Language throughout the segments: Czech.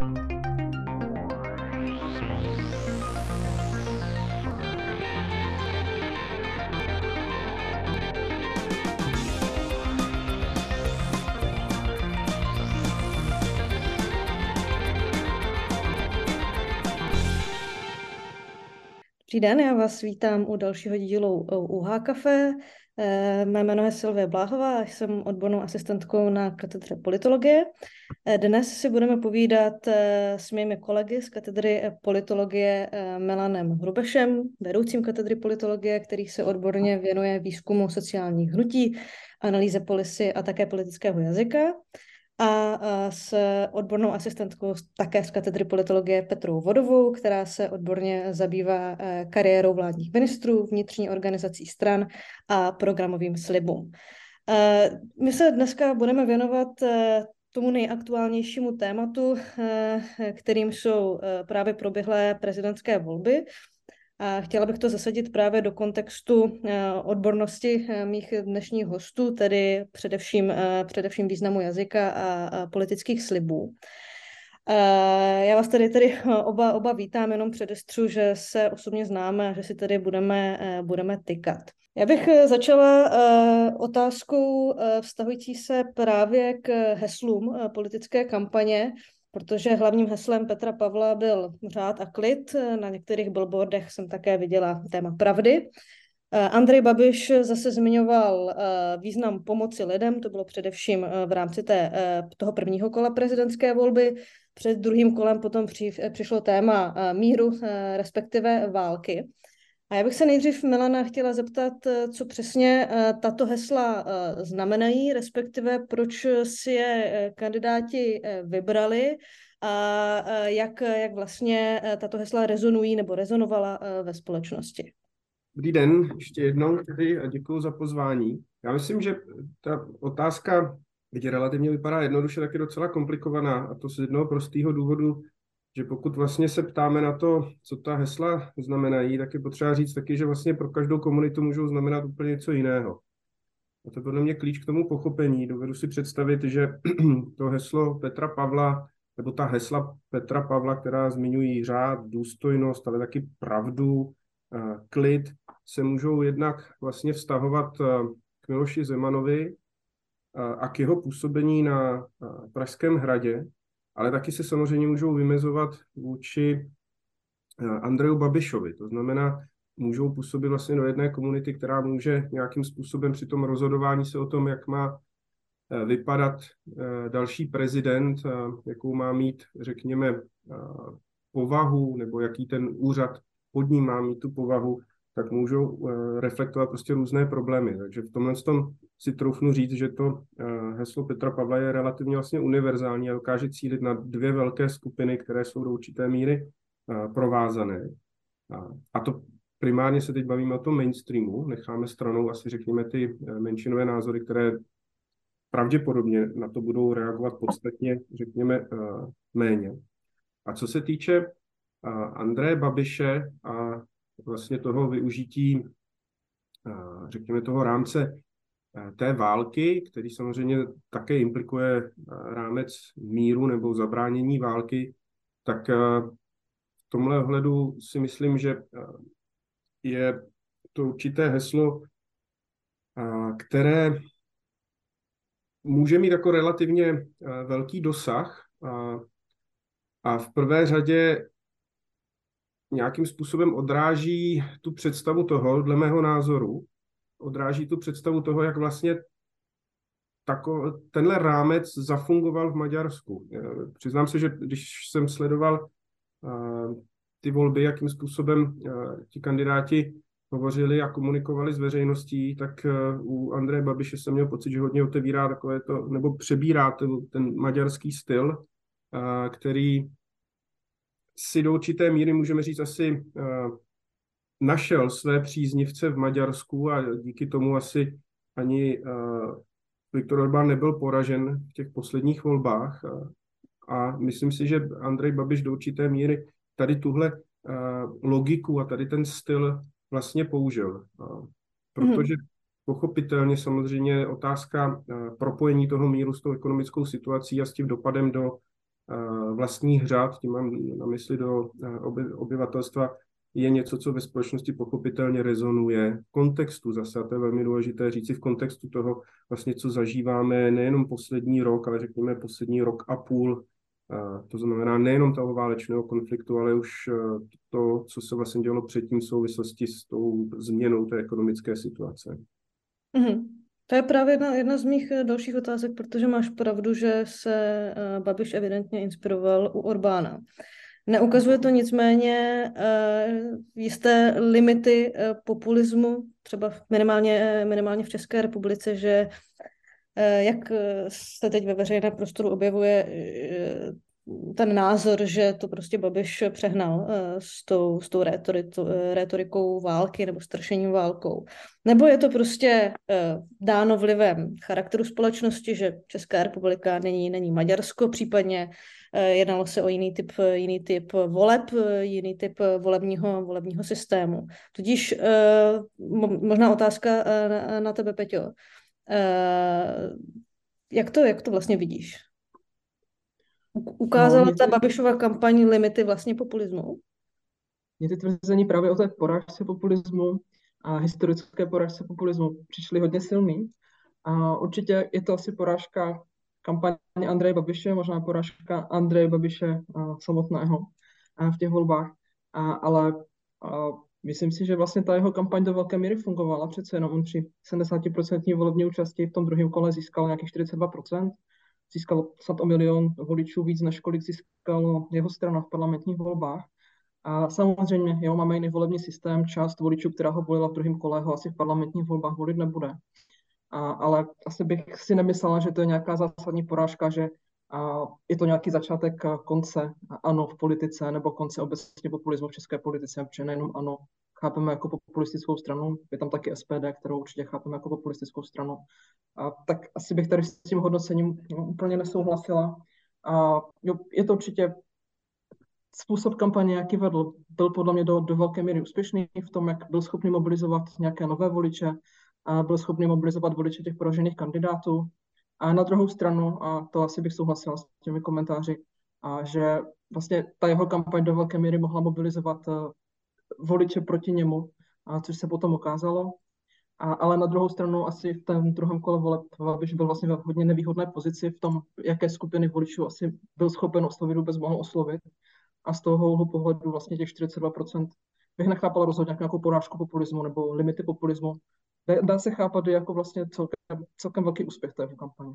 Dobrý den, já vás vítám u dalšího dílu UH Cafe. Eh, mé jméno je Silvie Bláhová, jsem odbornou asistentkou na katedře politologie. Eh, dnes si budeme povídat eh, s mými kolegy z katedry politologie Melanem Hrubešem, vedoucím katedry politologie, který se odborně věnuje výzkumu sociálních hnutí, analýze polisy a také politického jazyka a s odbornou asistentkou také z katedry politologie Petrou Vodovou, která se odborně zabývá e, kariérou vládních ministrů, vnitřní organizací stran a programovým slibům. E, my se dneska budeme věnovat e, tomu nejaktuálnějšímu tématu, kterým jsou právě proběhlé prezidentské volby. A chtěla bych to zasadit právě do kontextu eh, odbornosti eh, mých dnešních hostů, tedy především, eh, především významu jazyka a politických slibů. Já vás tady, tady oba, oba vítám, jenom předestřu, že se osobně známe a že si tady budeme, budeme tykat. Já bych začala otázkou vztahující se právě k heslům politické kampaně, protože hlavním heslem Petra Pavla byl řád a klid. Na některých billboardech jsem také viděla téma pravdy. Eh, Andrej Babiš zase zmiňoval eh, význam pomoci lidem, to bylo především eh, v rámci té, toho prvního kola prezidentské volby. Před druhým kolem potom při, přišlo téma míru, respektive války. A já bych se nejdřív Milana chtěla zeptat, eh, co přesně eh, tato hesla eh, znamenají, respektive proč si je kandidáti vybrali a jak, jak vlastně tato hesla rezonují nebo rezonovala ve společnosti. Dobrý den, ještě jednou tedy a děkuji za pozvání. Já myslím, že ta otázka, byť relativně vypadá jednoduše, tak je docela komplikovaná a to z jednoho prostého důvodu, že pokud vlastně se ptáme na to, co ta hesla znamenají, tak je potřeba říct taky, že vlastně pro každou komunitu můžou znamenat úplně něco jiného. A to je podle mě klíč k tomu pochopení. Dovedu si představit, že to heslo Petra Pavla, nebo ta hesla Petra Pavla, která zmiňují řád, důstojnost, ale taky pravdu, eh, klid, se můžou jednak vlastně vztahovat eh, k Miloši Zemanovi eh, a k jeho působení na Pražském hradě, ale taky se samozřejmě můžou vymezovat vůči eh, Andreju Babišovi. To znamená, můžou působit vlastně do jedné komunity, která může nějakým způsobem při tom rozhodování se o tom, jak má eh, vypadat eh, další prezident, jakou má mít, řekněme, povahu, nebo jaký ten úřad pod ním má mít tu povahu, tak můžou reflektovat prostě různé problémy. Takže v tomhle tom si troufnu říct, že to eh, heslo Petra Pavla je relativně vlastně univerzální a dokáže cílit na dvě velké skupiny, které jsou do určité míry eh, provázané. A to primárně se teď bavíme o tom mainstreamu, necháme stranou asi řekněme ty eh, menšinové názory, které pravděpodobně na to budou reagovat podstatně, řekněme, méně. A co se týče Andreje Babiše a vlastně toho využití, řekněme, toho rámce té války, který samozřejmě také implikuje eh, rámec míru nebo zabránění války, tak eh, v tomhle ohledu si myslím, že je to určité heslo, které může mít jako relativně velký dosah a v prvé řadě nějakým způsobem odráží tu představu toho, dle mého názoru, odráží tu představu toho, jak vlastně tako, tenhle rámec zafungoval v Maďarsku. Přiznám se, že když jsem sledoval uh, ty volby, jakým způsobem uh, ti kandidáti hovořili a komunikovali s veřejností, tak u Andreje Babiše jsem měl pocit, že hodně otevírá takové to, nebo přebírá ten, ten maďarský styl, který si do určité míry můžeme říct asi našel své příznivce v Maďarsku a díky tomu asi ani uh, Viktor Orbán nebyl poražen v těch posledních volbách. A, a myslím si, že Andrej Babiš do určité míry tady tuhle uh, logiku a tady ten styl vlastně použil. Uh, protože hmm. pochopitelně samozřejmě otázka uh, propojení toho míru s tou ekonomickou situací a s tím dopadem do vlastních řád, tím mám na mysli do obyvatelstva, je něco, co ve společnosti pochopitelně rezonuje v kontextu zase, a to je velmi důležité říci v kontextu toho, vlastně, co zažíváme nejenom poslední rok, ale řekněme poslední rok a půl, to znamená nejenom toho válečného konfliktu, ale už e, to, co se vlastně dělo předtím v souvislosti s tou změnou té ekonomické situace. Mm-hmm. To je právě jedna, jedna z mých e, dalších otázek, protože máš pravdu, že se e, Babiš evidentně inspiroval u Orbána. Neukazuje to nicméně uh, jisté limity uh, populismu, třeba minimálně, minimálně v České republice, že uh, jak se teď ve veřejném prostoru objevuje ten názor, že to prostě Babiš přehnal s tou, s tou retorikou války nebo strašením válkou. Nebo je to prostě dáno vlivem charakteru společnosti, že Česká republika není, není Maďarsko, případně Eh, jednalo se o jiný typ, jiný typ voleb, jiný typ volebního, volebního systému. Tudíž eh, možná otázka eh, na tebe, Peťo. Jak to, jak to vlastně vidíš? Ukázala no, ta Babišova kampaň limity vlastně populismu? Mně ty tvrzení právě o té porážce populismu a historické porážce populismu přišly hodně silný. A určitě je to asi porážka kampaně Andreje Babiše, možná poražka Andreje Babiše samotného v těch volbách, ale myslím si, že vlastně ta jeho kampaň do velké míry fungovala. Přece jenom on při 70% volební účasti v tom druhém kole získal nějakých 42%, získal snad o milion voličů víc, než kolik získal jeho strana v parlamentních volbách. A samozřejmě, jo, máme jiný volební systém, část voličů, která ho volila v druhém kole, ho asi v parlamentních volbách volit nebude. A, ale asi bych si nemyslela, že to je nějaká zásadní porážka, že a je to nějaký začátek konce ano v politice nebo konce obecně populismu v české politice, protože nejenom ano chápeme jako populistickou stranu, je tam taky SPD, kterou určitě chápeme jako populistickou stranu. A tak asi bych tady s tím hodnocením úplně nesouhlasila. A jo, je to určitě způsob kampaně, jaký vedl, byl podle mě do, do velké míry úspěšný v tom, jak byl schopný mobilizovat nějaké nové voliče, a byl schopný mobilizovat voliče těch poražených kandidátů. A na druhou stranu, a to asi bych souhlasila s těmi komentáři, a že vlastně ta jeho kampaň do velké míry mohla mobilizovat uh, voliče proti němu, a což se potom ukázalo. A, ale na druhou stranu asi v tom druhém kole voleb Babiš byl vlastně v hodně nevýhodné pozici v tom, jaké skupiny voličů asi byl schopen oslovit, vůbec mohl oslovit. A z toho pohledu vlastně těch 42% bych nechápal rozhodně jako nějakou porážku populismu nebo limity populismu, dá se chápat jako vlastně celkem, celkem velký úspěch té kampaně.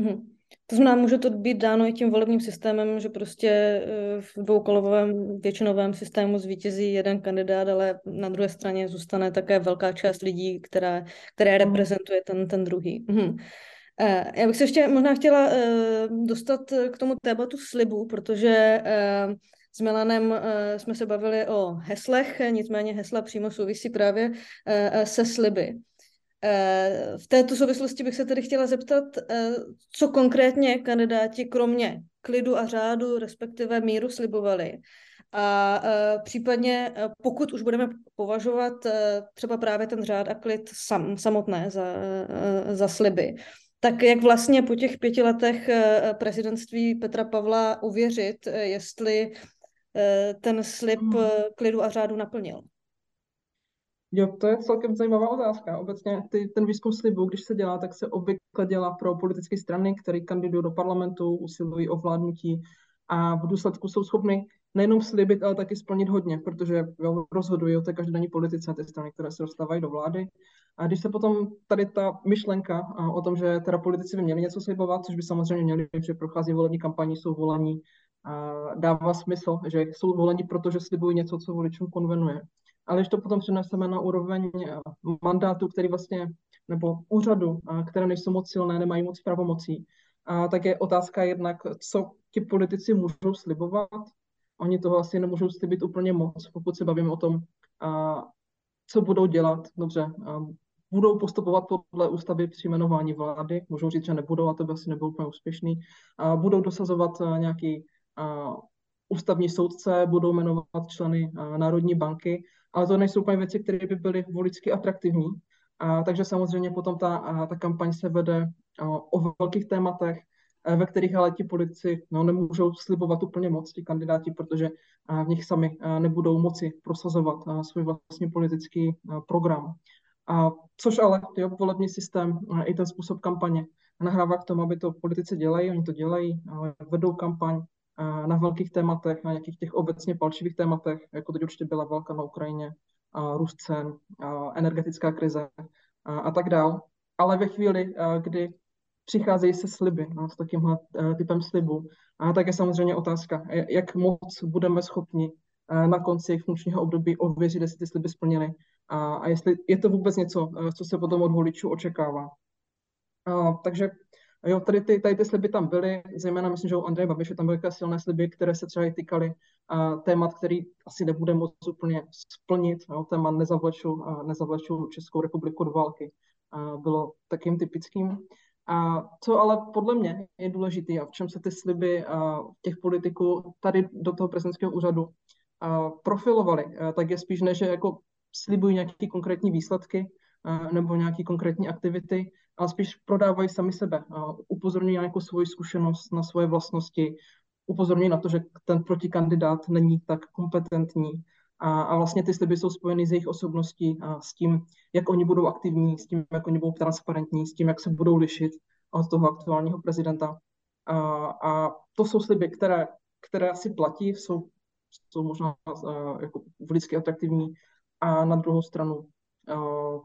Mm-hmm. To znamená, může to být dáno i tím volebním systémem, že prostě eh, v dvoukolovém většinovém systému zvítězí jeden kandidát, ale na druhé straně zůstane také velká část lidí, která, které mhm. reprezentuje ten, ten druhý. Mm-hmm. Já bych se ještě možná chtěla eh, dostat k tomu tématu slibu, protože s Milanem jsme se bavili o heslech, nicméně hesla přímo souvisí právě se sliby. Eh, v této souvislosti bych se tedy chtěla zeptat, eh, co konkrétně kandidáti kromě klidu a řádu, respektive míru, slibovali. A eh, případně, pokud už budeme považovat třeba právě ten řád a klid sam, samotné za, za sliby, tak jak vlastně po těch pěti letech prezidentství Petra Pavla uvěřit, jestli ten slib hmm. klidu a řádu naplnil? Jo, to je celkem zajímavá otázka. Obecně ty, ten výzkum slibu, když se dělá, tak se obvykle dělá pro politické strany, které kandidují do parlamentu, usilují o vládnutí a v důsledku jsou schopny nejenom slibit, ale taky splnit hodně, protože jo, rozhodují o té každodenní politice ty strany, které se dostávají do vlády. A když se potom tady ta myšlenka o tom, že teda politici by měli něco slibovat, což by samozřejmě měli, že prochází volební kampaní, jsou volení, a dává smysl, že jsou volení, protože slibují něco, co voličům konvenuje. Ale když to potom přeneseme na úroveň eh, mandátu, který vlastně, nebo úřadu, eh, které nejsou moc silné, nemají moc pravomocí, a tak je otázka jednak, co ti politici můžou slibovat. Oni toho asi nemůžou slibit úplně moc, pokud se bavíme o tom, a co budou dělat. Dobře, budou postupovat podle ústavy při jmenování vlády, můžou říct, že nebudou, a to by asi nebylo úplně úspěšný. A budou dosazovat eh, nějaký a, ústavní soudce, budou jmenovat členy a, Národní banky ale to nejsou úplně věci, které by byly voličsky atraktivní. A, takže samozřejmě potom ta, a, ta kampaň se vede a, o velkých tématech ve kterých ale ti politici no, nemůžou slibovat úplně moc, ti kandidáti, protože v nich sami nebudou moci prosazovat svůj vlastní politický program. A což ale jo, volební systém i ten způsob kampaně nahrává k tomu, aby to politici dělají, oni to dělají, vedou kampaň na velkých tématech, na nějakých těch obecně palčivých tématech, jako teď určitě byla válka na Ukrajině, růst cen, energetická krize a tak dál. Ale ve chvíli, kdy přicházejí se sliby, no, s takýmhle typem slibu, a tak je samozřejmě otázka, jak moc budeme schopni na konci funkčního období ověřit, jestli ty sliby splnili a, a jestli je to vůbec něco, co se potom od voličů očekává. A, takže jo, tady ty, tady ty sliby tam byly, zejména myslím, že u Andreje Babiše tam byly silné sliby, které se třeba týkaly témat, který asi nebude moct úplně splnit. Jo, téma nezavleču, nezavleču Českou republiku do války. A bylo takým typickým. A co ale podle mě je důležité a v čem se ty sliby těch politiků tady do toho prezidentského úřadu profilovali, tak je spíš ne, že jako slibují nějaké konkrétní výsledky nebo nějaké konkrétní aktivity, ale spíš prodávají sami sebe. Upozorňují na nějakou svoji zkušenost, na svoje vlastnosti, upozorňují na to, že ten protikandidát není tak kompetentní a, a vlastně ty sliby jsou spojeny s jejich osobností a s tím, jak oni budou aktivní, s tím, jak oni budou transparentní, s tím, jak se budou lišit od toho aktuálního prezidenta. A, a to jsou sliby, které, které asi platí, jsou, jsou možná uh, jako velicky atraktivní a na druhou stranu uh,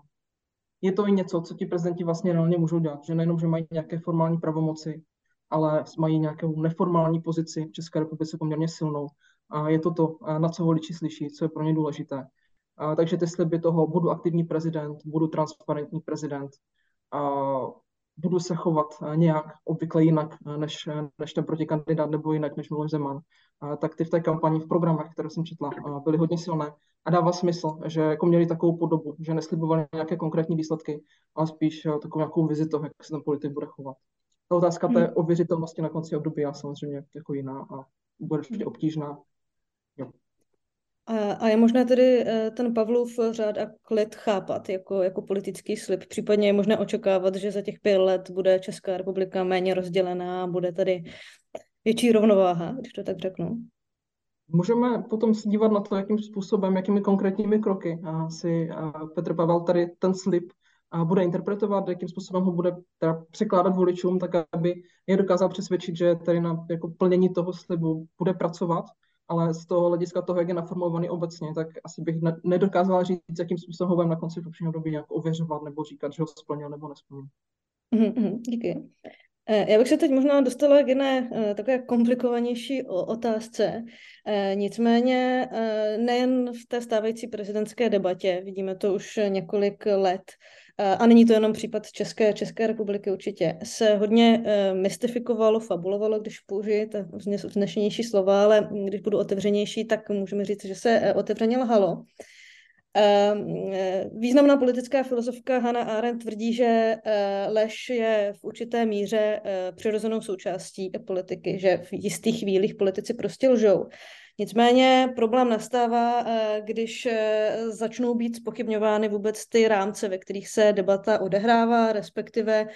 je to i něco, co ti prezidenti vlastně reálně můžou dělat, že nejenom, že mají nějaké formální pravomoci, ale mají nějakou neformální pozici v České republice poměrně silnou. A je to to, na co voliči slyší, co je pro ně důležité. A, takže ty sliby toho, budu aktivní prezident, budu transparentní prezident, a budu se chovat nějak obvykle jinak než, než ten protikandidát nebo jinak než Miloš Zeman, tak ty v té kampani, v programech, které jsem četla, byly hodně silné a dává smysl, že jako měli takovou podobu, že neslibovali nějaké konkrétní výsledky, ale spíš takovou nějakou vizi toho, jak se ten politik bude chovat. Ta otázka té hmm. ověřitelnosti na konci období je samozřejmě jako jiná a bude určitě obtížná. A, a je možné tedy eh, ten Pavlov řád a klid chápat jako, jako politický slib? Případně je možné očekávat, že za těch pět let bude Česká republika méně rozdělená bude tady větší rovnováha, když to tak řeknu? Můžeme potom se dívat na to, jakým způsobem, jakými konkrétními kroky si Petr Pavel tady ten slib bude interpretovat, jakým způsobem ho bude teda překládat voličům, tak aby je dokázal přesvědčit, že tady na jako plnění toho slibu bude pracovat, ale z toho hlediska toho, jak je naformulovaný obecně, tak asi bych ne- nedokázala říct, jakým způsobem ho budeme na konci funkčního doby nějak ověřovat nebo říkat, že ho splnil nebo nesplnil. Mm-hmm, díky. Eh, já bych se teď možná dostala k jedné eh, takové komplikovanější otázce. Eh, nicméně nejen v té stávající prezidentské debatě, vidíme to už několik let, a není to jenom případ České, České republiky určitě, se hodně mystifikovalo, fabulovalo, když použiji ta vznešenější slova, ale když budu otevřenější, tak můžeme říct, že se otevřeně lhalo. Ehm, eh, významná politická filozofka Hannah Arendt tvrdí, že eh, lež je v určité míře eh, přirozenou součástí politiky, že v jistých chvílích politici prostě lžou. Nicméně problém nastává, když začnou být spochybňovány vůbec ty rámce, ve kterých se debata odehrává, respektive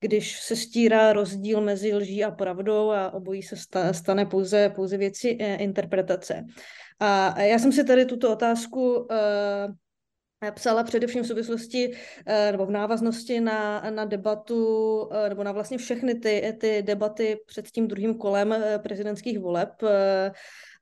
když se stírá rozdíl mezi lží a pravdou a obojí se stane pouze, pouze věci interpretace. A já jsem si tady tuto otázku psala především v souvislosti uh, nebo v návaznosti na, na debatu uh, nebo na vlastně všechny ty, ty debaty před tím druhým kolem prezidentských voleb.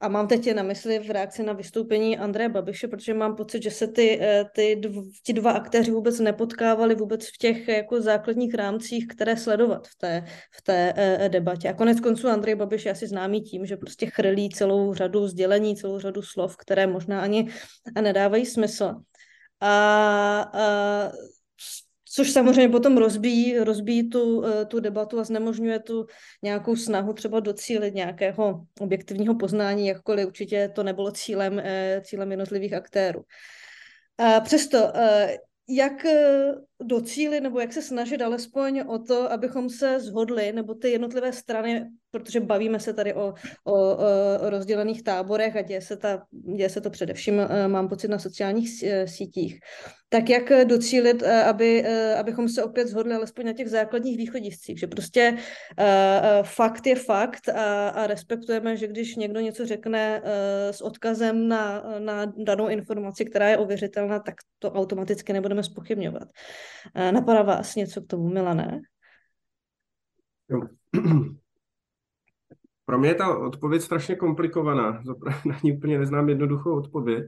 A mám teď na mysli v reakci na vystoupení Andreje Babiše, protože mám pocit, že se ty, ty dv, ti dva aktéři vůbec nepotkávali vůbec v těch jako základních rámcích, které sledovat v té, v té debatě. A konec konců Andrej Babiš je asi známý tím, že prostě chrlí celou řadu sdělení, celou řadu slov, které možná ani nedávají smysl. A, a což samozřejmě potom rozbíjí, rozbíjí tu, eh, tu debatu a znemožňuje tu nějakou snahu třeba docílit nějakého objektivního poznání, jakkoliv určitě to nebylo cílem, eh, cílem jednotlivých aktérů. A přesto, eh, jak docílit, nebo jak se snažit alespoň o to, abychom se zhodli, nebo ty jednotlivé strany, protože bavíme se tady o, o, o rozdělených táborech a děje se, ta, děje se to především, eh, mám pocit, na sociálních eh, sítích, tak jak docílit, eh, aby, abychom se opět zhodli alespoň na těch základních východiscích, že prostě fakt je fakt a, a respektujeme, že když někdo něco řekne s odkazem na, na danou informaci, která je ověřitelná, tak to automaticky nebudeme spochybňovat. Uh, napadá vás něco k tomu, Milané? Pro mě je ta odpověď strašně komplikovaná. Na ní úplně neznám jednoduchou odpověď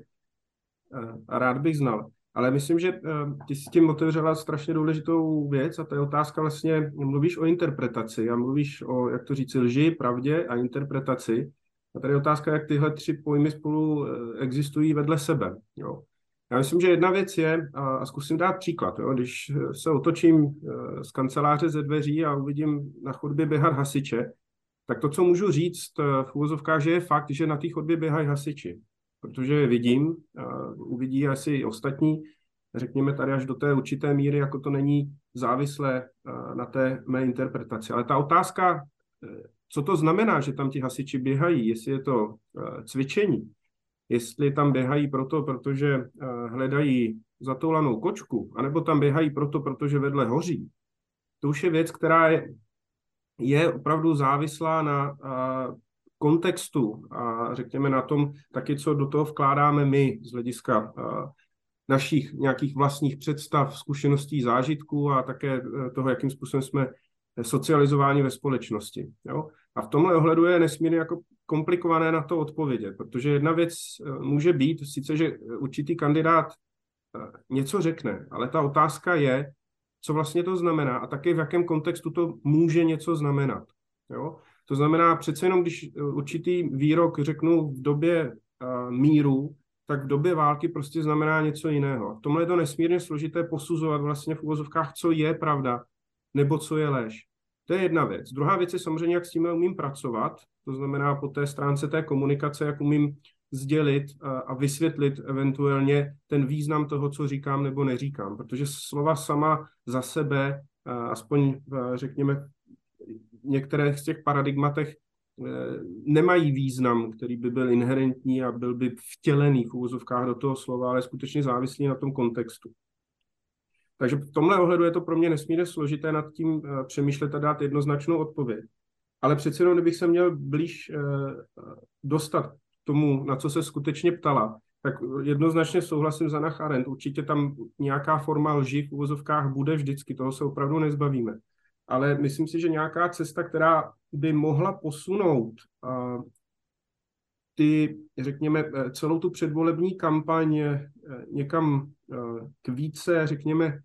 a rád bych znal. Ale myslím, že eh, ty s tím otevřela strašně důležitou věc a to je otázka vlastně, mluvíš o interpretaci a mluvíš o, jak to říct, lži, pravdě a interpretaci. A tady je otázka, jak tyhle tři pojmy spolu eh, existují vedle sebe. Jo. Já myslím, že jedna věc je, a zkusím dát příklad, jo, když se otočím eh, z kanceláře ze dveří a uvidím na chodbě běhat hasiče, tak to, co můžu říct v úvozovkách, že je fakt, že na té chodbě běhají hasiči protože vidím, uvidí asi ostatní, řekněme tady až do té určité míry, jako to není závislé na té mé interpretaci. Ale ta otázka, e, co to znamená, že tam ti hasiči běhají, jestli je to e, cvičení, jestli tam běhají proto, protože e, hledají zatoulanou kočku, anebo tam běhají proto, protože vedle hoří, to už je věc, která je, je opravdu závislá na kontextu a řekněme na tom taky, co do toho vkládáme my z hlediska našich nějakých vlastních představ, zkušeností, zážitků a také toho, jakým způsobem jsme socializováni ve společnosti. Jo? A v tomhle ohledu je nesmírně jako komplikované na to odpovědět, protože jedna věc e, může být, sice, že určitý kandidát e, něco řekne, ale ta otázka je, co vlastně to znamená a také v jakém kontextu to může něco znamenat. Jo? To znamená, přece jenom když eh, určitý výrok řeknu v době míru, tak v době války prostě znamená něco jiného. V tomhle je to nesmírně složité posuzovat vlastně v úvozovkách, co je pravda nebo co je lež. To je jedna věc. Druhá věc je samozřejmě, jak s tím umím pracovat, to znamená po té stránce té komunikace, jak umím sdělit a vysvětlit eventuálně ten význam toho, co říkám nebo neříkám, protože slova sama za sebe, aspoň řekněme některé z těch paradigmatech eh, nemají význam, který by byl inherentní a byl by vtělený v úvozovkách do toho slova, ale skutečně závislý na tom kontextu. Takže v tomhle ohledu je to pro mě nesmírně složité nad tím eh, přemýšlet a dát jednoznačnou odpověď. Ale přeci jenom, kdybych se měl blíž eh, dostat k tomu, na co se skutečně ptala, tak jednoznačně souhlasím za Hannah Arendt. Určitě tam nějaká forma lži v úvozovkách bude vždycky, toho se opravdu nezbavíme ale myslím si, že nějaká cesta, která by mohla posunout uh, ty, řekněme, eh, celou tu předvolební kampaň eh, někam k více, řekněme,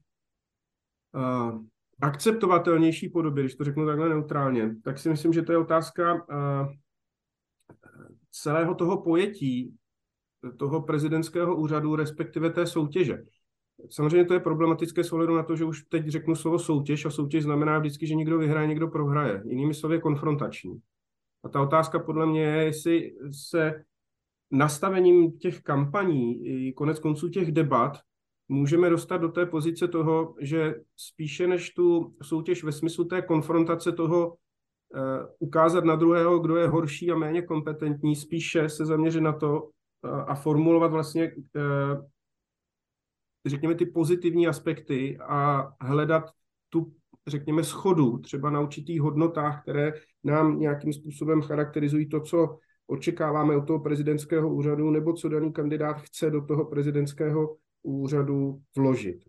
uh, akceptovatelnější podobě, když to řeknu takhle neutrálně, tak si myslím, že to je otázka uh, celého toho pojetí toho prezidentského úřadu, respektive té soutěže. Samozřejmě to je problematické s na to, že už teď řeknu slovo soutěž a soutěž znamená vždycky, že někdo vyhraje, někdo prohraje. Jinými slovy konfrontační. A ta otázka podle mě je, jestli se nastavením těch kampaní konec konců těch debat můžeme dostat do té pozice toho, že spíše než tu soutěž ve smyslu té konfrontace toho uh, ukázat na druhého, kdo je horší a méně kompetentní, spíše se zaměřit na to uh, a formulovat vlastně uh, řekněme, ty pozitivní aspekty a hledat tu, řekněme, schodu třeba na určitých hodnotách, které nám nějakým způsobem charakterizují to, co očekáváme od toho prezidentského úřadu, nebo co daný kandidát chce do toho prezidentského úřadu vložit.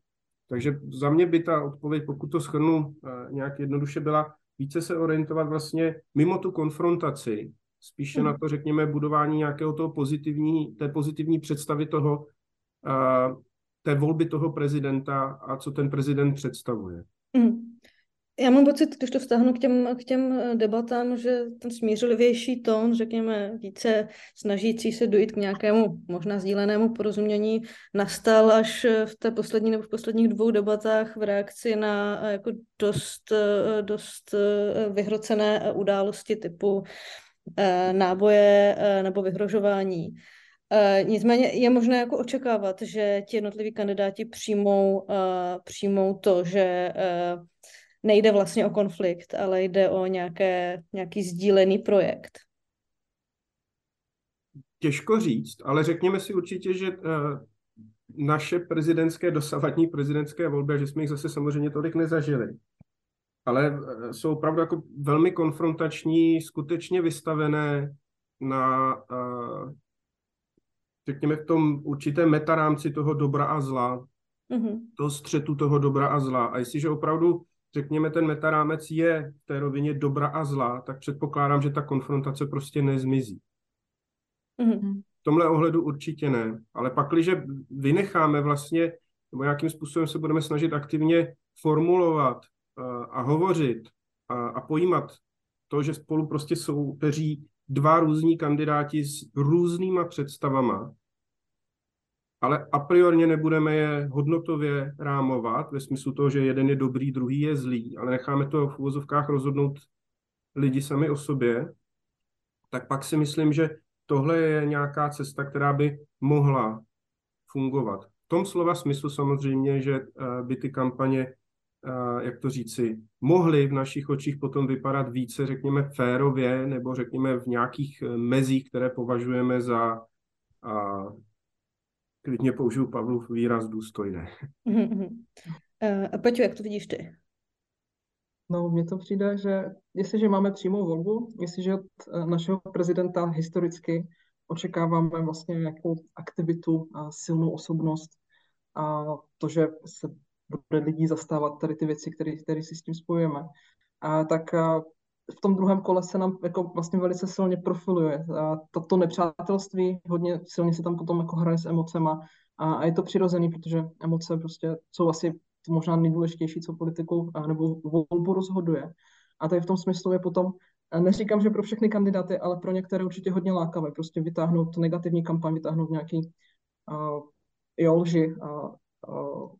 Takže za mě by ta odpověď, pokud to schrnu eh, nějak jednoduše, byla více se orientovat vlastně mimo tu konfrontaci, spíše hmm. na to, řekněme, budování nějakého toho pozitivní, té pozitivní představy toho, eh, té volby toho prezidenta a co ten prezident představuje. Mm. Já mám pocit, když to vztáhnu k těm, k těm debatám, že ten smířlivější tón, řekněme, více snažící se dojít k nějakému možná sdílenému porozumění, nastal až v té poslední nebo v posledních dvou debatách v reakci na jako dost, dost vyhrocené události typu eh, náboje eh, nebo vyhrožování. Nicméně je možné jako očekávat, že ti jednotliví kandidáti přijmou, přijmou to, že nejde vlastně o konflikt, ale jde o nějaké, nějaký sdílený projekt. Těžko říct, ale řekněme si určitě, že uh, naše prezidentské, dosavadní prezidentské volby, že jsme jich zase samozřejmě tolik nezažili, ale jsou opravdu jako velmi konfrontační, skutečně vystavené na uh, řekněme, v tom určitém metarámci toho dobra a zla, mm-hmm. toho střetu toho dobra a zla. A jestliže opravdu, řekněme, ten metarámec je v té rovině dobra a zla, tak předpokládám, že ta konfrontace prostě nezmizí. Mm-hmm. V tomhle ohledu určitě ne. Ale pak, když vynecháme vlastně, nebo nějakým způsobem se budeme snažit aktivně formulovat uh, a hovořit a, a pojímat to, že spolu prostě soupeří dva různí kandidáti s různýma představama, ale a priorně nebudeme je hodnotově rámovat ve smyslu toho, že jeden je dobrý, druhý je zlý, ale necháme to v úvozovkách rozhodnout lidi sami o sobě, tak pak si myslím, že tohle je nějaká cesta, která by mohla fungovat. V tom slova smyslu samozřejmě, že eh, by ty kampaně jak to říci, mohly v našich očích potom vypadat více, řekněme, férově, nebo řekněme v nějakých eh, mezích, které považujeme za, klidně použiju Pavlův výraz, důstojné. Eh, a Peťo, jak to vidíš ty? No, mně to přijde, že jestliže máme přímou volbu, jestliže od eh, našeho prezidenta historicky očekáváme vlastně nějakou aktivitu a silnou osobnost a to, že se bude lidí zastávat tady ty věci, které si s tím spojujeme. A tak a v tom druhém kole se nám jako vlastně velice silně profiluje. A toto nepřátelství hodně silně se tam potom jako hraje s emocema a, a je to přirozený, protože emoce prostě jsou asi možná nejdůležitější, co politiku a, nebo volbu rozhoduje. A tady v tom smyslu je potom, neříkám, že pro všechny kandidáty, ale pro některé určitě hodně lákavé, prostě vytáhnout negativní kampaň, vytáhnout nějaký uh, jo, lži, uh, uh,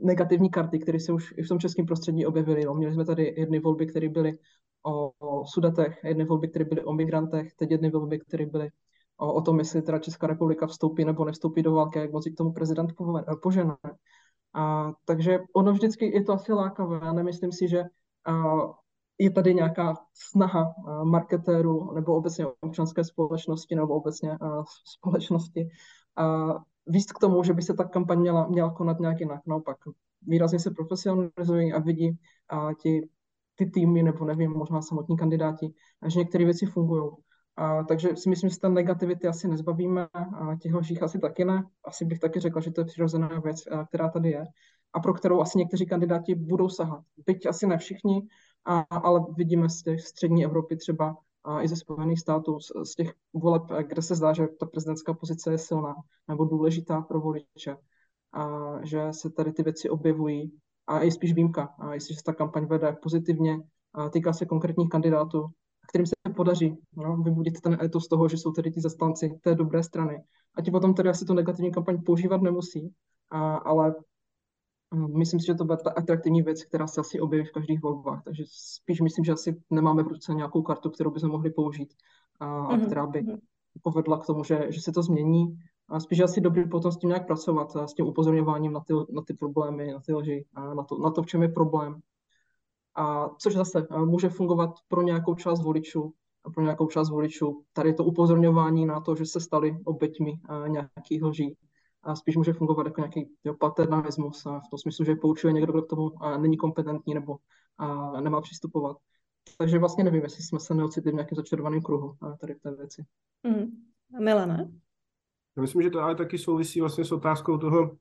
negativní karty, které se už i v tom českém prostředí objevily. No, měli jsme tady jedny volby, které byly o, sudetech, jedny volby, které byly o migrantech, teď jedny volby, které byly o, o tom, jestli teda Česká republika vstoupí nebo nevstoupí do války, jak moc k tomu prezident požené. A, takže ono vždycky je to asi lákavé. Já nemyslím si, že a, je tady nějaká snaha marketérů nebo obecně občanské společnosti nebo obecně a, společnosti a, víc k tomu, že by se ta kampaň měla, měla konat nějak jinak. Naopak výrazně se profesionalizují a vidí a ti, ty týmy, nebo nevím, možná samotní kandidáti, že některé věci fungují. A, takže si myslím, že ten negativity asi nezbavíme a těch lžích asi taky ne. Asi bych taky řekla, že to je přirozená věc, která tady je a pro kterou asi někteří kandidáti budou sahat. Byť asi ne všichni, a, ale vidíme z té střední Evropy třeba a i ze Spojených států, z, z těch voleb, kde se zdá, že ta prezidentská pozice je silná nebo důležitá pro voliče, a že se tady ty věci objevují a je spíš výjimka. A jestliže se ta kampaň vede pozitivně, a týká se konkrétních kandidátů, kterým se podaří no, vybudit ten etos z toho, že jsou tady ty zastanci té dobré strany. A ti potom tedy asi tu negativní kampaň používat nemusí, a, ale Myslím si, že to bude ta atraktivní věc, která se asi objeví v každých volbách, takže spíš myslím, že asi nemáme v ruce nějakou kartu, kterou bychom mohli použít a, a mm-hmm. která by mhm. povedla k tomu, že, že se to změní. A spíš asi dobrý potom s tím nějak pracovat, s tím upozorňováním na ty, na ty problémy, na ty lži, a na to, na to, v čem je problém. A což zase může fungovat pro nějakou část voličů, a pro nějakou část voličů. Tady je to upozorňování na to, že se stali oběťmi nějakých lží a spíš může fungovat jako nějaký jo, paternalismus a v tom smyslu, že poučuje někdo, kdo k tomu a není kompetentní nebo a nemá přistupovat. Takže vlastně nevím, jestli jsme se neocitli v nějakém začarovaném kruhu a tady v té věci. Mm. A Milana? Já myslím, že to ale taky souvisí vlastně s otázkou toho,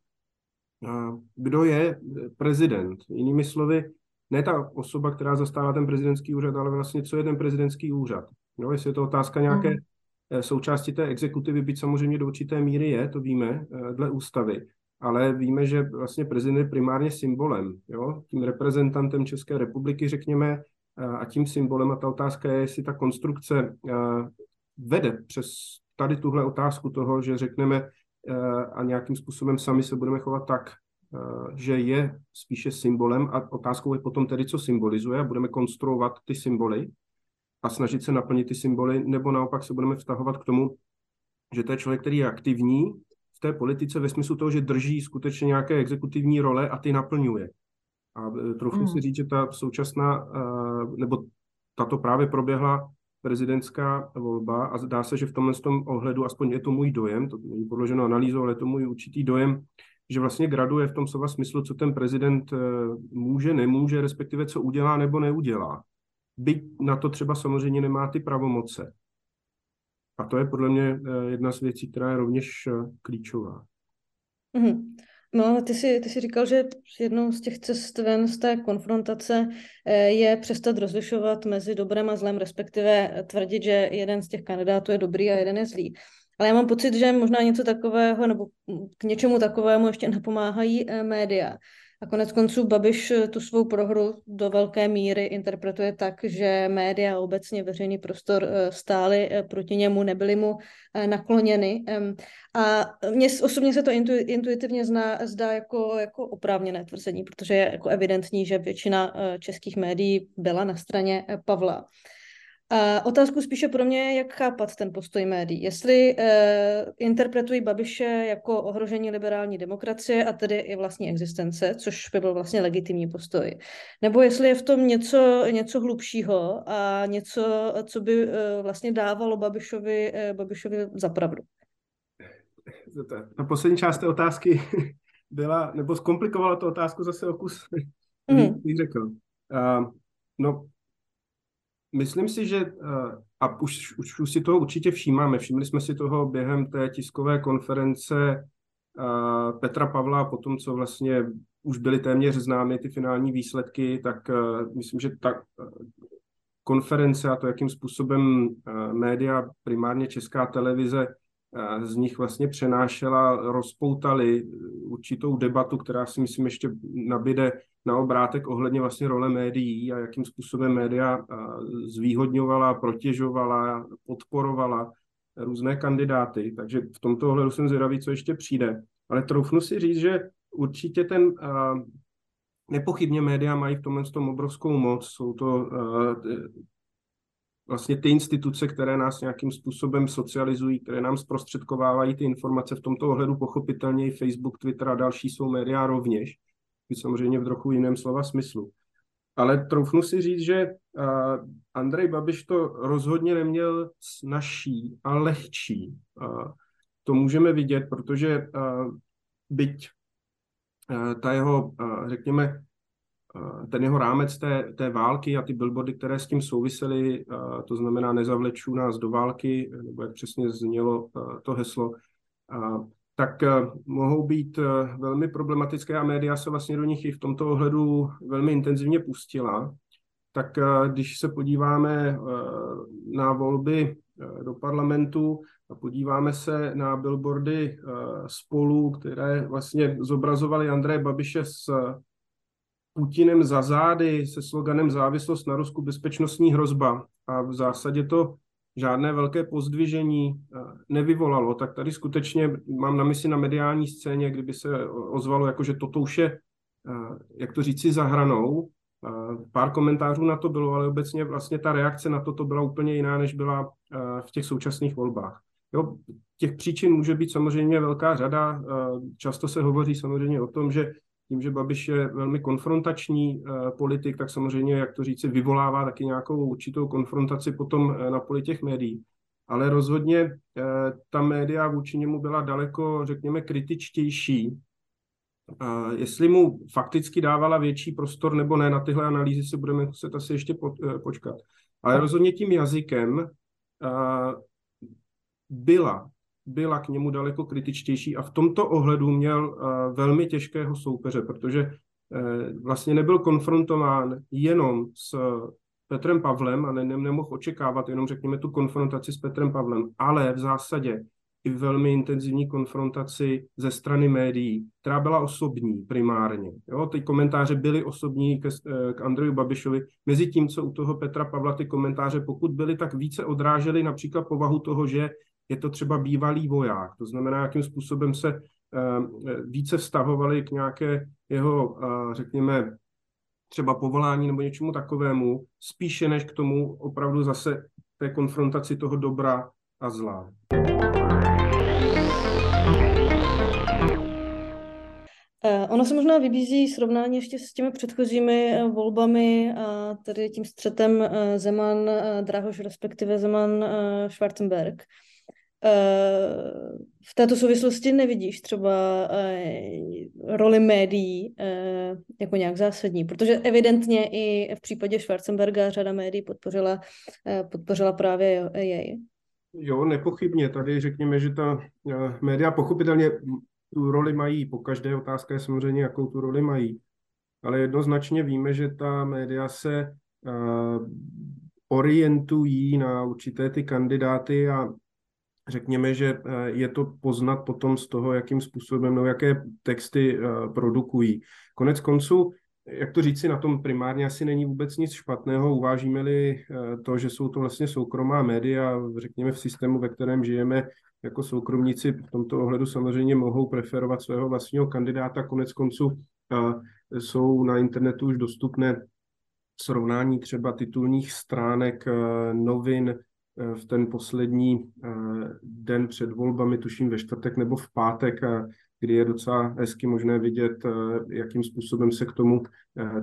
kdo je prezident. Jinými slovy, ne ta osoba, která zastává ten prezidentský úřad, ale vlastně co je ten prezidentský úřad. No, jestli je to otázka nějaké mm Eh, součástí té exekutivy, byť samozřejmě do určité míry je, to víme, eh, dle ústavy, ale víme, že vlastně prezident je primárně symbolem, jo? tím reprezentantem České republiky, řekněme, eh, a tím symbolem. A ta otázka je, jestli ta konstrukce vede přes tady tuhle otázku toho, že řekneme a nějakým způsobem sami se budeme chovat tak, že je spíše symbolem a otázkou je potom tedy, co symbolizuje a budeme konstruovat ty symboly, a snažit se naplnit ty symboly, nebo naopak se budeme vztahovat k tomu, že to je člověk, který je aktivní v té politice ve smyslu toho, že drží skutečně nějaké exekutivní role a ty naplňuje. A trochu mm. si říct, že ta současná, nebo tato právě proběhla prezidentská volba a zdá se, že v tomhle tom ohledu, aspoň je to můj dojem, to není podloženo analýzou, ale je to můj určitý dojem, že vlastně graduje v tom slova smyslu, co ten prezident eh, může, nemůže, respektive co udělá nebo neudělá. Byť na to třeba samozřejmě nemá ty pravomoce. A to je podle mě eh, jedna z věcí, která je rovněž eh, klíčová. Mm-hmm. No, ale ty jsi, ty jsi říkal, že jednou z těch cest ven z té konfrontace je přestat rozlišovat mezi dobrem a zlem, respektive tvrdit, že jeden z těch kandidátů je dobrý a jeden je zlý. Ale já mám pocit, že možná něco takového, nebo k něčemu takovému ještě napomáhají eh, média. A konec konců Babiš eh, tu svou prohru do velké míry interpretuje tak, že média obecně veřejný prostor eh, stály proti němu, nebyly mu nakloněny. A mně osobně se to intuitivně zná, zdá jako, jako oprávněné tvrzení, protože je jako evidentní, že většina českých médií byla na straně Pavla. A otázku spíše pro mě, jak chápat ten postoj médií. Jestli eh, interpretují Babiše jako ohrožení liberální demokracie a tedy i vlastní existence, což by byl vlastně legitimní postoj. Nebo jestli je v tom něco, něco hlubšího a něco, co by eh, vlastně dávalo Babišovi, eh, Babišovi za pravdu. Ta poslední část té otázky byla, nebo zkomplikovala tu otázku zase o kus, mm. řekl. Uh, no, Myslím si, že, eh, a už, už, už si toho určitě všímáme, všimli jsme si toho během té tiskové konference eh, Petra Pavla, po tom, co vlastně už byly téměř známy ty finální výsledky, tak eh, myslím, že ta konference a to, jakým způsobem média, primárně česká televize, z nich vlastně přenášela, rozpoutali určitou debatu, která si myslím ještě nabide na obrátek ohledně vlastně role médií a jakým způsobem média zvýhodňovala, protěžovala, podporovala různé kandidáty. Takže v tomto ohledu jsem zvědavý, co ještě přijde. Ale troufnu si říct, že určitě ten Nepochybně média mají v tomhle tom obrovskou moc. Jsou to vlastně ty instituce, které nás nějakým způsobem socializují, které nám zprostředkovávají ty informace v tomto ohledu pochopitelně i Facebook, Twitter a další jsou média rovněž, samozřejmě v trochu jiném slova smyslu. Ale troufnu si říct, že Andrej Babiš to rozhodně neměl snažší a lehčí. To můžeme vidět, protože byť ta jeho, řekněme, ten jeho rámec té, té války a ty billboardy, které s tím souvisely, to znamená nezavleču nás do války, nebo jak přesně znělo to heslo, tak mohou být velmi problematické a média se vlastně do nich i v tomto ohledu velmi intenzivně pustila. Tak když se podíváme na volby do parlamentu a podíváme se na billboardy spolu, které vlastně zobrazovaly Andreje Babiše s Putinem za zády se sloganem závislost na Rusku bezpečnostní hrozba a v zásadě to žádné velké pozdvižení eh, nevyvolalo, tak tady skutečně mám na mysli na mediální scéně, kdyby se ozvalo, jako že toto už je, eh, jak to říci, za hranou. Eh, pár komentářů na to bylo, ale obecně vlastně ta reakce na toto byla úplně jiná, než byla v těch současných volbách. Jo, těch příčin může být samozřejmě velká řada. Často se hovoří samozřejmě o tom, že tím, že Babiš je velmi konfrontační uh, politik, tak samozřejmě, jak to říci, vyvolává taky nějakou určitou konfrontaci potom uh, na poli těch médií. Ale rozhodně uh, ta média vůči němu byla daleko, řekněme, kritičtější. Jestli mu fakticky dávala větší prostor nebo ne, na tyhle analýzy si budeme muset asi ještě po, počkat. Ale rozhodně tím jazykem byla byla k němu daleko kritičtější a v tomto ohledu měl uh, velmi těžkého soupeře, protože uh, vlastně nebyl konfrontován jenom s Petrem Pavlem a ne, ne, nemohl očekávat jenom, řekněme, tu konfrontaci s Petrem Pavlem, ale v zásadě i velmi intenzivní konfrontaci ze strany médií, která byla osobní primárně. Jo, ty komentáře byly osobní k, eh, k Andreju Babišovi. Mezi tím, co u toho Petra Pavla ty komentáře, pokud byly, tak více odrážely například povahu toho, že je to třeba bývalý voják. To znamená, jakým způsobem se eh, více vztahovali k nějaké jeho, eh, řekněme, třeba povolání nebo něčemu takovému, spíše než k tomu opravdu zase té konfrontaci toho dobra a zla. Eh, ono se možná vybízí srovnání ještě s těmi předchozími eh, volbami tedy tím střetem eh, Zeman, Drahoš, respektive Zeman, Schwarzenberg. V této souvislosti nevidíš třeba roli médií jako nějak zásadní, protože evidentně i v případě Schwarzenberga řada médií podpořila, podpořila právě jej. Jo, nepochybně. Tady řekněme, že ta média pochopitelně tu roli mají. Po každé otázka je samozřejmě, jakou tu roli mají. Ale jednoznačně víme, že ta média se orientují na určité ty kandidáty a řekněme, že je to poznat potom z toho, jakým způsobem, no jaké texty produkují. Konec konců, jak to říci, na tom primárně asi není vůbec nic špatného. Uvážíme-li to, že jsou to vlastně soukromá média, řekněme v systému, ve kterém žijeme, jako soukromníci v tomto ohledu samozřejmě mohou preferovat svého vlastního kandidáta. Konec konců jsou na internetu už dostupné srovnání třeba titulních stránek novin v ten poslední den před volbami, tuším ve čtvrtek nebo v pátek, kdy je docela hezky možné vidět, jakým způsobem se k tomu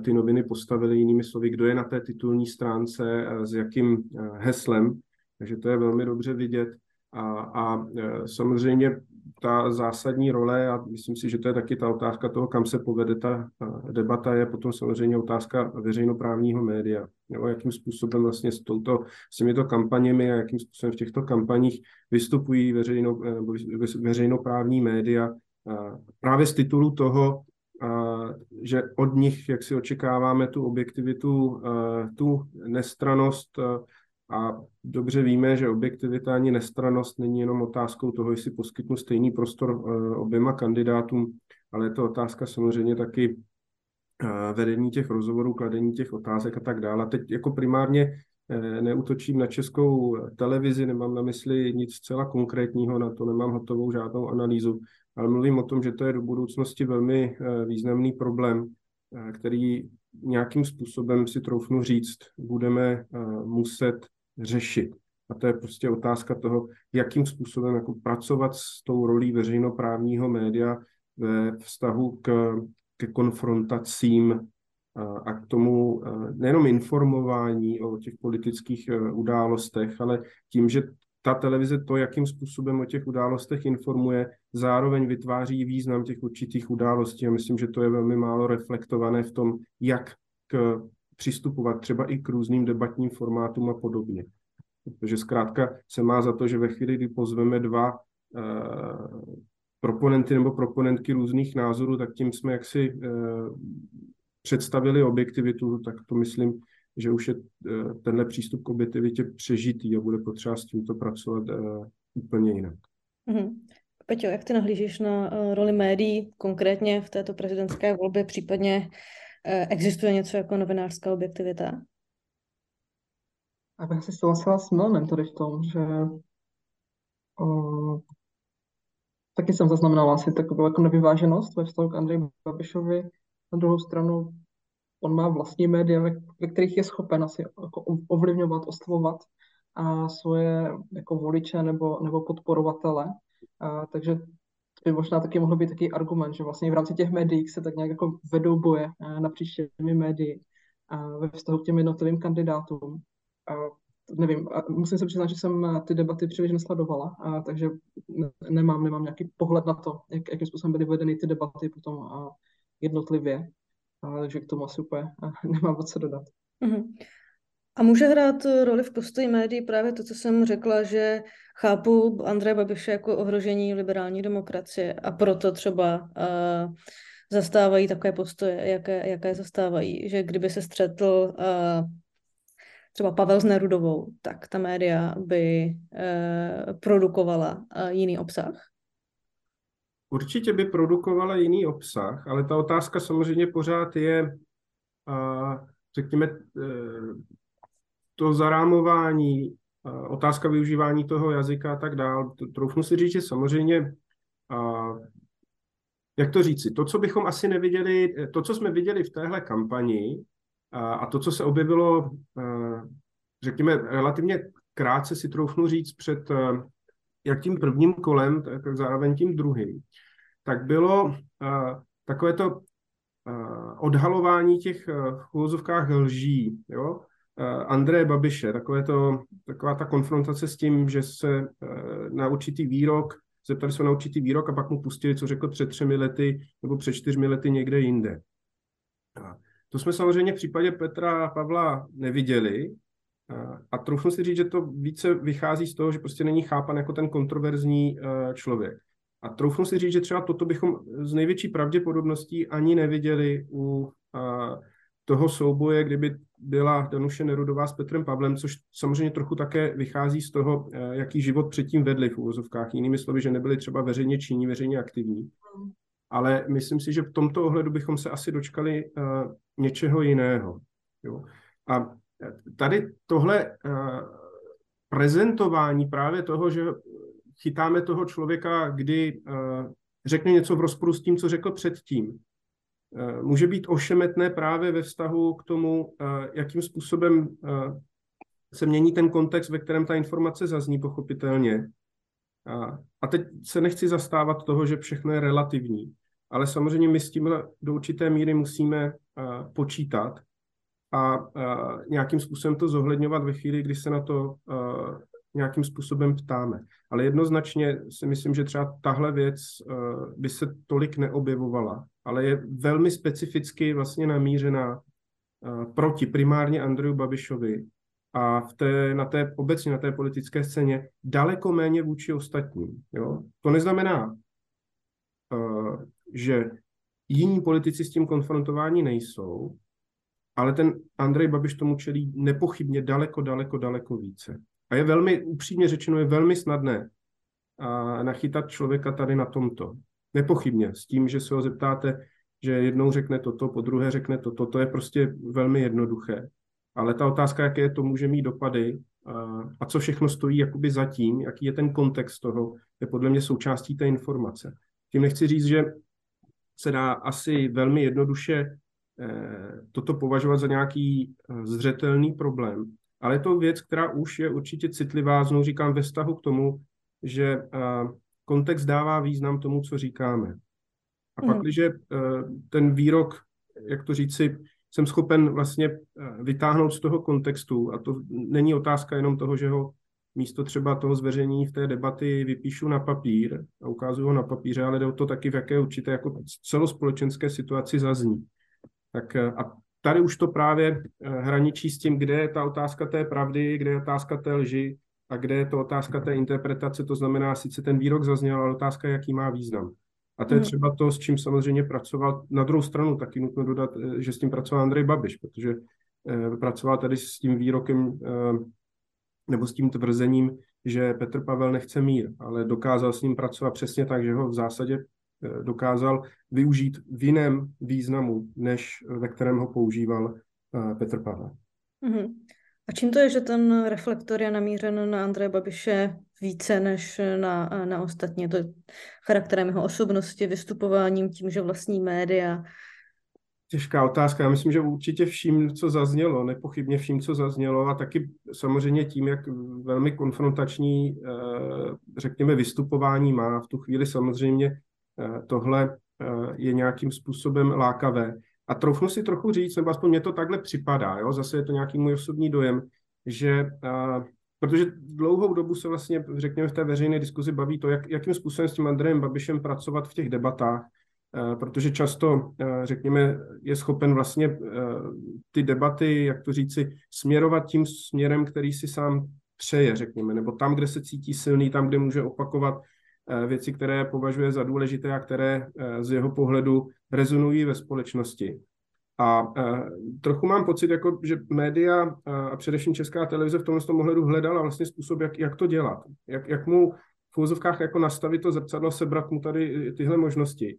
ty noviny postavily, jinými slovy, kdo je na té titulní stránce, s jakým heslem. Takže to je velmi dobře vidět. A, a samozřejmě ta zásadní role, a myslím si, že to je taky ta otázka toho, kam se povede ta debata, je potom samozřejmě otázka veřejnoprávního média. Nebo jakým způsobem vlastně s, touto, s těmito kampaněmi a jakým způsobem v těchto kampaních vystupují veřejno, veřejnoprávní média právě z titulu toho, že od nich, jak si očekáváme, tu objektivitu, tu nestranost, a dobře víme, že objektivita ani nestranost není jenom otázkou toho, jestli poskytnu stejný prostor eh, oběma kandidátům, ale je to otázka samozřejmě taky eh, vedení těch rozhovorů, kladení těch otázek a tak dále. Teď jako primárně eh, neutočím na českou televizi, nemám na mysli nic zcela konkrétního, na to nemám hotovou žádnou analýzu, ale mluvím o tom, že to je do budoucnosti velmi významný problém, který nějakým způsobem si troufnu říct, budeme muset řešit. A to je prostě otázka toho, jakým způsobem jako pracovat s tou rolí veřejnoprávního média ve vztahu k, ke konfrontacím a k tomu nejenom informování o těch politických e, událostech, ale tím, že ta televize to, jakým způsobem o těch událostech informuje, zároveň vytváří význam těch určitých událostí. A myslím, že to je velmi málo reflektované v tom, jak k přistupovat třeba i k různým debatním formátům a podobně. Protože zkrátka se má za to, že ve chvíli, kdy pozveme dva uh, proponenty nebo proponentky různých názorů, tak tím jsme jaksi uh, představili objektivitu, tak to myslím, že už je uh, tenhle přístup k objektivitě přežitý a bude potřeba s tímto pracovat uh, úplně jinak. Mm-hmm. Peťo, jak ty nahlížíš na uh, roli médií konkrétně v této prezidentské volbě, případně Eh, existuje něco jako novinářská objektivita? A bych si souhlasila s Milanem tady v tom, že o, taky jsem zaznamenala asi takovou jako nevyváženost ve vztahu k Andreji Babišovi. Na druhou stranu on má vlastní média, ve, ve kterých je schopen asi jako ovlivňovat, oslovovat a svoje jako voliče nebo, nebo podporovatele. A, takže by možná taky mohl být taký argument, že vlastně v rámci těch médií se tak nějak jako vedou boje eh, napříč těmi médií ve vztahu k těm jednotlivým kandidátům. A nevím, a musím se přiznat, že jsem eh, ty debaty příliš nesledovala, a takže nemám, nemám nějaký pohled na to, jak, jakým způsobem byly vedeny ty debaty potom a jednotlivě. A, takže k tomu asi úplně eh, nemám co dodat. Mm-hmm. A může hrát roli v postoji médií právě to, co jsem řekla, že chápu Andreje Babiše jako ohrožení liberální demokracie a proto třeba uh, zastávají takové postoje, jaké, jaké zastávají. Že kdyby se střetl uh, třeba Pavel s Nerudovou, tak ta média by uh, produkovala uh, jiný obsah? Určitě by produkovala jiný obsah, ale ta otázka samozřejmě pořád je, uh, řekněme, to zarámování, otázka využívání toho jazyka a tak dál. Troufnu si říct, že samozřejmě, jak to říci, to, co bychom asi neviděli, to, co jsme viděli v téhle kampani a to, co se objevilo, řekněme, relativně krátce si troufnu říct před jak tím prvním kolem, tak zároveň tím druhým, tak bylo takové to odhalování těch v lží, jo? Uh, Andreje Babiše, takové to, taková ta konfrontace s tím, že se uh, na určitý výrok, zeptali se na určitý výrok a pak mu pustili, co řekl před třemi lety nebo před čtyřmi lety někde jinde. Uh, to jsme samozřejmě v případě Petra Pavla neviděli, a troufnu si říct, že to více vychází z toho, že prostě není chápan jako ten kontroverzní člověk. A troufnu si říct, že třeba toto bychom z největší pravděpodobností ani neviděli u toho souboje, kdyby byla Danuše Nerudová s Petrem Pavlem, což samozřejmě trochu také vychází z toho, jaký život předtím vedli v úvozovkách. Jinými slovy, že nebyli třeba veřejně činní, veřejně aktivní. Ale myslím si, že v tomto ohledu bychom se asi dočkali něčeho jiného. Jo. A tady tohle prezentování právě toho, že chytáme toho člověka, kdy řekne něco v rozporu s tím, co řekl předtím, může být ošemetné právě ve vztahu k tomu, jakým způsobem se mění ten kontext, ve kterém ta informace zazní pochopitelně. A teď se nechci zastávat toho, že všechno je relativní, ale samozřejmě my s tím do určité míry musíme počítat a nějakým způsobem to zohledňovat ve chvíli, kdy se na to nějakým způsobem ptáme. Ale jednoznačně si myslím, že třeba tahle věc by se tolik neobjevovala, ale je velmi specificky vlastně namířená proti primárně Andreju Babišovi a v té, na té, obecně na té politické scéně daleko méně vůči ostatním. Jo? To neznamená, že jiní politici s tím konfrontováni nejsou, ale ten Andrej Babiš tomu čelí nepochybně daleko, daleko, daleko více. A je velmi, upřímně řečeno, je velmi snadné a nachytat člověka tady na tomto. Nepochybně, s tím, že se ho zeptáte, že jednou řekne toto, po druhé řekne toto, to je prostě velmi jednoduché. Ale ta otázka, jaké to může mít dopady a, a co všechno stojí jakoby zatím, jaký je ten kontext toho, je podle mě součástí té informace. Tím nechci říct, že se dá asi velmi jednoduše Eh, toto považovat za nějaký eh, zřetelný problém. Ale je to věc, která už je určitě citlivá, znovu říkám, ve vztahu k tomu, že eh, kontext dává význam tomu, co říkáme. A pak, když ten výrok, jak to říci, jsem schopen vlastně vytáhnout z toho kontextu, a to není otázka jenom toho, že ho místo třeba toho zveřejnění v té debaty vypíšu na papír a ukážu ho na papíře, ale jde o to taky, v jaké určité jako celospolečenské situaci zazní. Tak eh, a tady už to právě eh, hraničí s tím, kde je ta otázka té pravdy, kde je otázka té lži a kde je to otázka té interpretace, to znamená, sice ten výrok zazněl, ale otázka, jaký má význam. A to je mhm. třeba to, s čím samozřejmě pracoval. Na druhou stranu taky nutno dodat, eh, že s tím pracoval Andrej Babiš, protože pracoval tady s tím výrokem nebo s tím tvrzením, že Petr Pavel nechce mír, ale dokázal s ním pracovat přesně tak, že ho v zásadě Eh, dokázal využít v jiném významu, než ve kterém ho používal eh, Petr Pavel. Mm-hmm. A čím to je, že ten reflektor je namířen na Andreje Babiše více než na, na ostatní? To je charakterem jeho osobnosti, vystupováním, tím, že vlastní média. Těžká otázka. Já myslím, že určitě vším, co zaznělo, nepochybně vším, co zaznělo a taky samozřejmě tím, jak velmi konfrontační, eh, řekněme, vystupování má. V tu chvíli samozřejmě Eh, tohle eh, je nějakým způsobem lákavé. A troufnu si trochu říct, nebo aspoň mě to takhle připadá, jo? zase je to nějaký můj osobní dojem, že eh, protože dlouhou dobu se vlastně, řekněme, v té veřejné diskuzi baví to, jak, jakým způsobem s tím Andrejem Babišem pracovat v těch debatách, protože často, řekněme, je schopen vlastně ty debaty, jak to říci, směrovat tím směrem, který si sám přeje, řekněme, nebo tam, kde se cítí silný, tam, kde může opakovat Eh, věci, které považuje za důležité a které eh, z jeho pohledu rezonují ve společnosti. A eh, trochu mám pocit, jako, že média a především česká televize v tomhle ohledu hledala vlastně způsob, jak, jak to dělat. Jak, jak mu v úzovkách jako nastavit to zrcadlo, sebrat mu tady tyhle možnosti.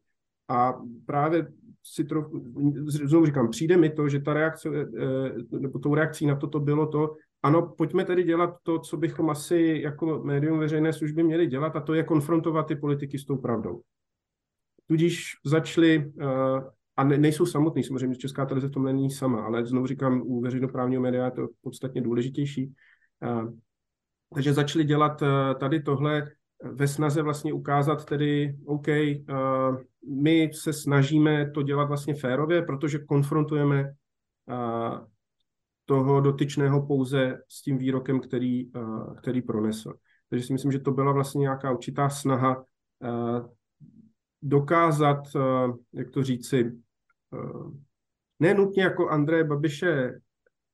A právě si trochu, znovu říkám, přijde mi to, že ta reakce, nebo tou reakcí na toto bylo to, ano, pojďme tedy dělat to, co bychom asi jako médium veřejné služby měli dělat, a to je konfrontovat ty politiky s tou pravdou. Tudíž začali, uh, a ne, nejsou samotný, samozřejmě Česká televize v tom není sama, ale znovu říkám, u veřejnoprávního média je to podstatně důležitější. Uh, takže začali dělat uh, tady tohle ve snaze vlastně ukázat tedy, OK, my se snažíme to dělat vlastně férově, protože konfrontujeme toho dotyčného pouze s tím výrokem, který, uh, který pronesl. Takže si myslím, že to byla vlastně nějaká určitá snaha uh, dokázat, uh, jak to říci, uh, nenutně jako Andreje Babiše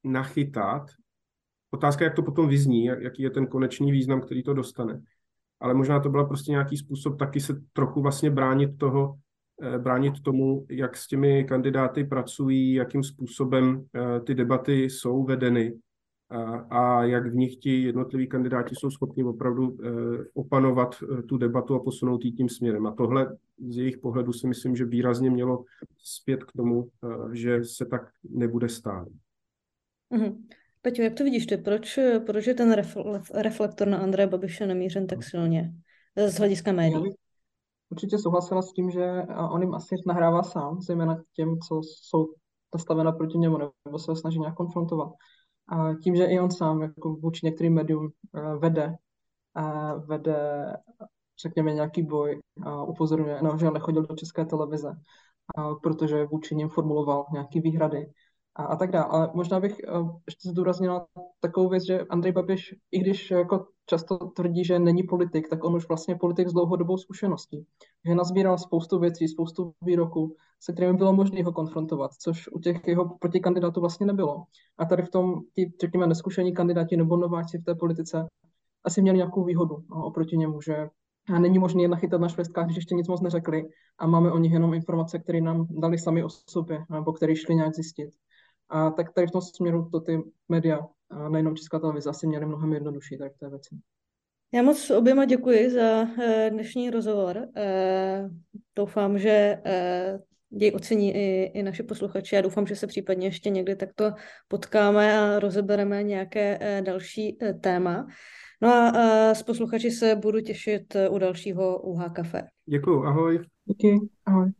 nachytat, otázka, jak to potom vyzní, jaký je ten konečný význam, který to dostane, ale možná to byla prostě nějaký způsob taky se trochu vlastně bránit toho, eh, bránit tomu, jak s těmi kandidáty pracují, jakým způsobem eh, ty debaty jsou vedeny a, a jak v nich ti jednotliví kandidáti jsou schopni opravdu eh, opanovat tu debatu a posunout ji tím směrem. A tohle z jejich pohledu si myslím, že výrazně mělo zpět k tomu, že se tak nebude stát. Mm-hmm. Peťo, jak to vidíš ty? Proč, proč je ten reflektor na Andreje Babiše namířen tak silně z hlediska médií? Určitě souhlasila s tím, že on jim asi nahrává sám, zejména těm, co jsou nastavena proti němu nebo se snaží nějak konfrontovat. A tím, že i on sám jako vůči některým médium eh, vede, vede řekněme nějaký boj a upozorňuje, no, že on nechodil do české televize, a protože vůči ním formuloval nějaké výhrady, a, a tak dále. Ale možná bych uh, ještě zdůraznila takovou věc, že Andrej Babiš, i když jako často tvrdí, že není politik, tak on už vlastně politik s dlouhodobou zkušeností. Že nazbíral spoustu věcí, spoustu výroků, se kterými bylo možné ho konfrontovat, což u těch jeho protikandidátů vlastně nebylo. A tady v tom ti, řekněme, neskušení kandidáti nebo nováci v té politice asi měli nějakou výhodu no, oproti němu, že a není možné je nachytat na švestkách, když ještě nic moc neřekli a máme o nich jenom informace, které nám dali sami o sobě, nebo které šli nějak zjistit. A tak tady v tom směru to ty média, a nejenom Česká televize, asi měly mnohem jednodušší tady v té věci. Já moc oběma děkuji za eh, dnešní rozhovor. Eh, doufám, že eh, jej ocení i, i naši posluchači. Já doufám, že se případně ještě někdy takto potkáme a rozebereme nějaké další téma. No a s posluchači se budu těšit u dalšího UH Café. Děkuji, ahoj. Díky, ahoj.